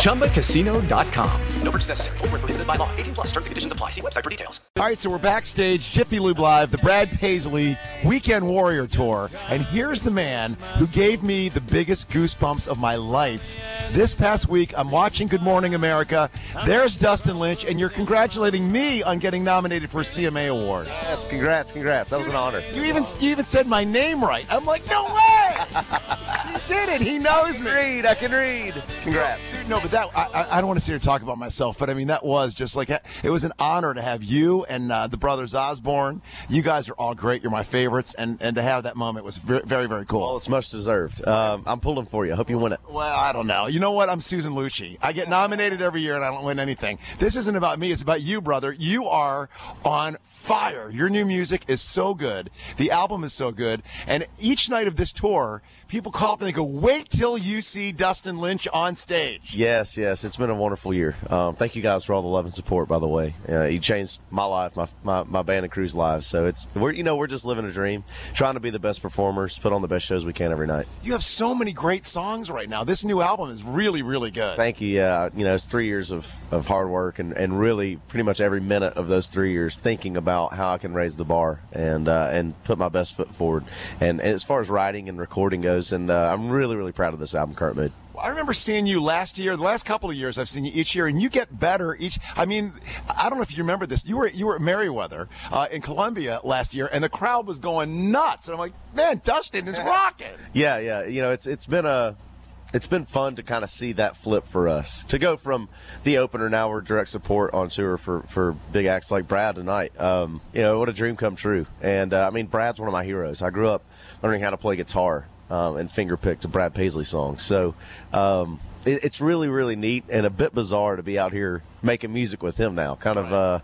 ChumbaCasino.com. No purchase necessary. Full prohibited by law. 18 plus terms and conditions apply. See website for details. All right, so we're backstage, Jiffy Lube Live, the Brad Paisley Weekend Warrior Tour. And here's the man who gave me the biggest goosebumps of my life. This past week, I'm watching Good Morning America. There's Dustin Lynch, and you're congratulating me on getting nominated for a CMA award. Yes, congrats, congrats. That was an honor. You even you even said my name right. I'm like, no way! he did it. He knows me. Read. I can read. Congrats. So, no, but that I, I don't want to sit here talk about myself, but I mean that was just like it was an honor to have you and uh, the brothers Osborne. You guys are all great. You're my favorites, and and to have that moment was very very, very cool. Well, it's much deserved. Um, I'm pulling for you. I hope you win it. Well, I don't know. You know what? I'm Susan Lucci. I get nominated every year and I don't win anything. This isn't about me. It's about you, brother. You are on fire. Your new music is so good. The album is so good. And each night of this tour, people call up and they go, wait till you see Dustin Lynch on stage. Yes, yes. It's been a wonderful year. Um, thank you guys for all the love and support, by the way. Uh, you changed my life, my, my, my band and crew's lives. So it's, we're, you know, we're just living a dream, trying to be the best performers, put on the best shows we can every night. You have so many great songs right now. This new album is really, really good. Thank you. Yeah. You know, it's three years of, of hard work and, and really pretty much every minute of those three years thinking about how I can raise the bar and, uh, and put my best foot forward. And, and, as far as writing and recording goes, and uh, I'm really, really proud of this album, Current Mood. I remember seeing you last year, the last couple of years I've seen you each year, and you get better each. I mean, I don't know if you remember this. You were you were at Merriweather uh, in Columbia last year, and the crowd was going nuts. And I'm like, man, Dustin is rocking. Yeah, yeah. You know, it's it's been a it's been fun to kind of see that flip for us to go from the opener now we're direct support on tour for, for big acts like brad tonight um, you know what a dream come true and uh, i mean brad's one of my heroes i grew up learning how to play guitar um, and fingerpick to brad paisley songs so um, it, it's really really neat and a bit bizarre to be out here making music with him now kind of uh,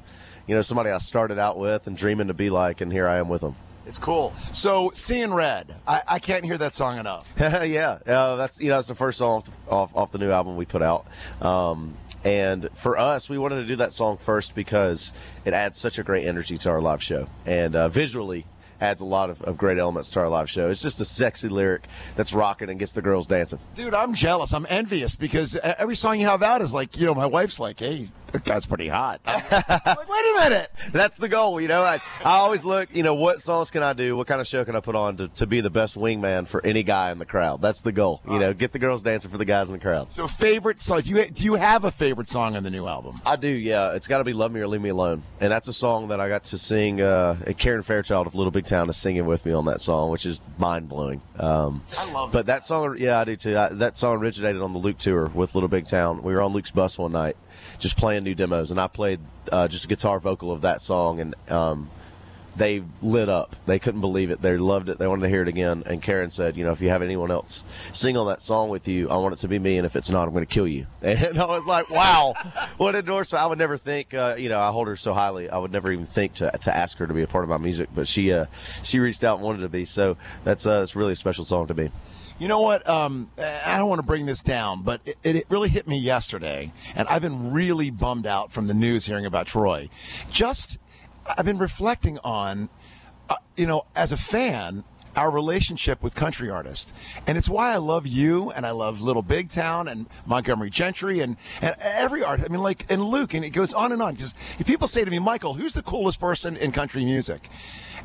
you know somebody i started out with and dreaming to be like and here i am with him it's cool. So, "Seeing Red," I, I can't hear that song enough. yeah, uh, that's you know, it's the first song off the, off, off the new album we put out. Um, and for us, we wanted to do that song first because it adds such a great energy to our live show, and uh, visually, adds a lot of, of great elements to our live show. It's just a sexy lyric that's rocking and gets the girls dancing. Dude, I'm jealous. I'm envious because every song you have out is like, you know, my wife's like, hey, that's pretty hot. like, wait a minute. That's the goal. You know, I, I always look, you know, what songs can I do? What kind of show can I put on to, to be the best wingman for any guy in the crowd? That's the goal. You know, get the girls dancing for the guys in the crowd. So, favorite song? Do you, do you have a favorite song on the new album? I do, yeah. It's got to be Love Me or Leave Me Alone. And that's a song that I got to sing. Uh, Karen Fairchild of Little Big Town is singing with me on that song, which is mind blowing. Um, I love But that song, yeah, I do too. I, that song originated on the Luke tour with Little Big Town. We were on Luke's bus one night just playing new demos, and I played uh, just a guitar vocal of that song, and um, they lit up. They couldn't believe it. They loved it. They wanted to hear it again. And Karen said, you know, if you have anyone else sing on that song with you, I want it to be me. And if it's not, I'm going to kill you. And I was like, wow, what a endorsement. I would never think, uh, you know, I hold her so highly. I would never even think to, to ask her to be a part of my music, but she, uh, she reached out and wanted to be. So that's, uh, really a special song to me. You know what? Um, I don't want to bring this down, but it, it, really hit me yesterday, and I've been really bummed out from the news hearing about Troy. Just, I've been reflecting on, uh, you know, as a fan, our relationship with country artists. And it's why I love you and I love Little Big Town and Montgomery Gentry and, and every art. I mean, like, and Luke, and it goes on and on. Because if people say to me, Michael, who's the coolest person in country music?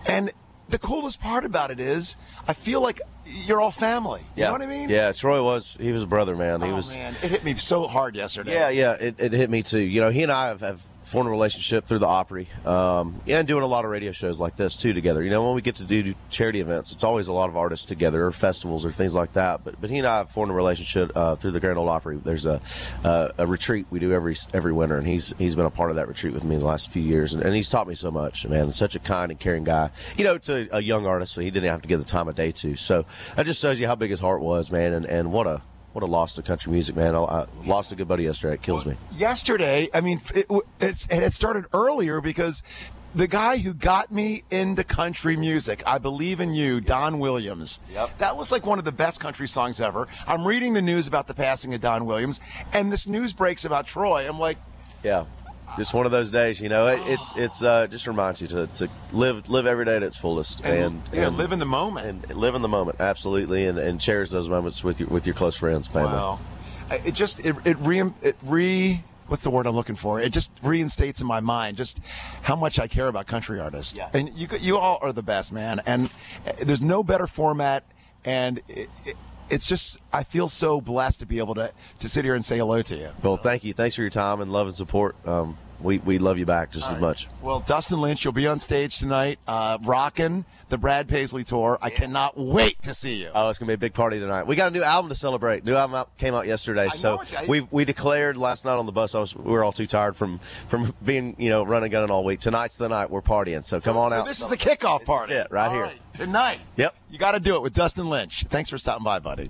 And the coolest part about it is I feel like you're all family. You yeah. know what I mean? Yeah, Troy was he was a brother, man. He oh, was man. It hit me so hard yesterday. Yeah, yeah, it, it hit me too. You know, he and I have, have formed a relationship through the Opry, um, and doing a lot of radio shows like this too together. You know, when we get to do charity events, it's always a lot of artists together, or festivals, or things like that. But but he and I have formed a relationship uh, through the Grand Ole Opry. There's a uh, a retreat we do every every winter, and he's he's been a part of that retreat with me the last few years, and, and he's taught me so much. Man, such a kind and caring guy. You know, to a young artist, so he didn't have to give the time of day to. So that just shows you how big his heart was, man, and, and what a what a loss to country music, man. I, I lost a good buddy yesterday. It kills me. Yesterday, I mean, it, it's and it started earlier because the guy who got me into country music, I believe in you, Don Williams. Yep. That was like one of the best country songs ever. I'm reading the news about the passing of Don Williams, and this news breaks about Troy. I'm like, Yeah, just one of those days. You know, it, it's it's uh, just reminds you to, to live live every day at its fullest and, and, yeah, and live in the moment. and live in the moment absolutely, and, and cherish those moments with your with your close friends, family. Wow. It just it it re it re what's the word I'm looking for? It just reinstates in my mind just how much I care about country artists. Yeah. And you you all are the best, man. And uh, there's no better format and it, it, it's just I feel so blessed to be able to to sit here and say hello to you. Well, thank you. Thanks for your time and love and support. Um, we we love you back just as much. Well, Dustin Lynch, you'll be on stage tonight, uh, rocking the Brad Paisley tour. I cannot wait to see you. Oh, it's gonna be a big party tonight. We got a new album to celebrate. New album out, came out yesterday, so. I- we we declared last night on the bus. I was we were all too tired from from being you know running gunning all week. Tonight's the night we're partying. So, come on out. so out. This is the kickoff party. it, right All here. tonight. Yep. You got to do it with Dustin Lynch. Thanks for stopping by, buddy.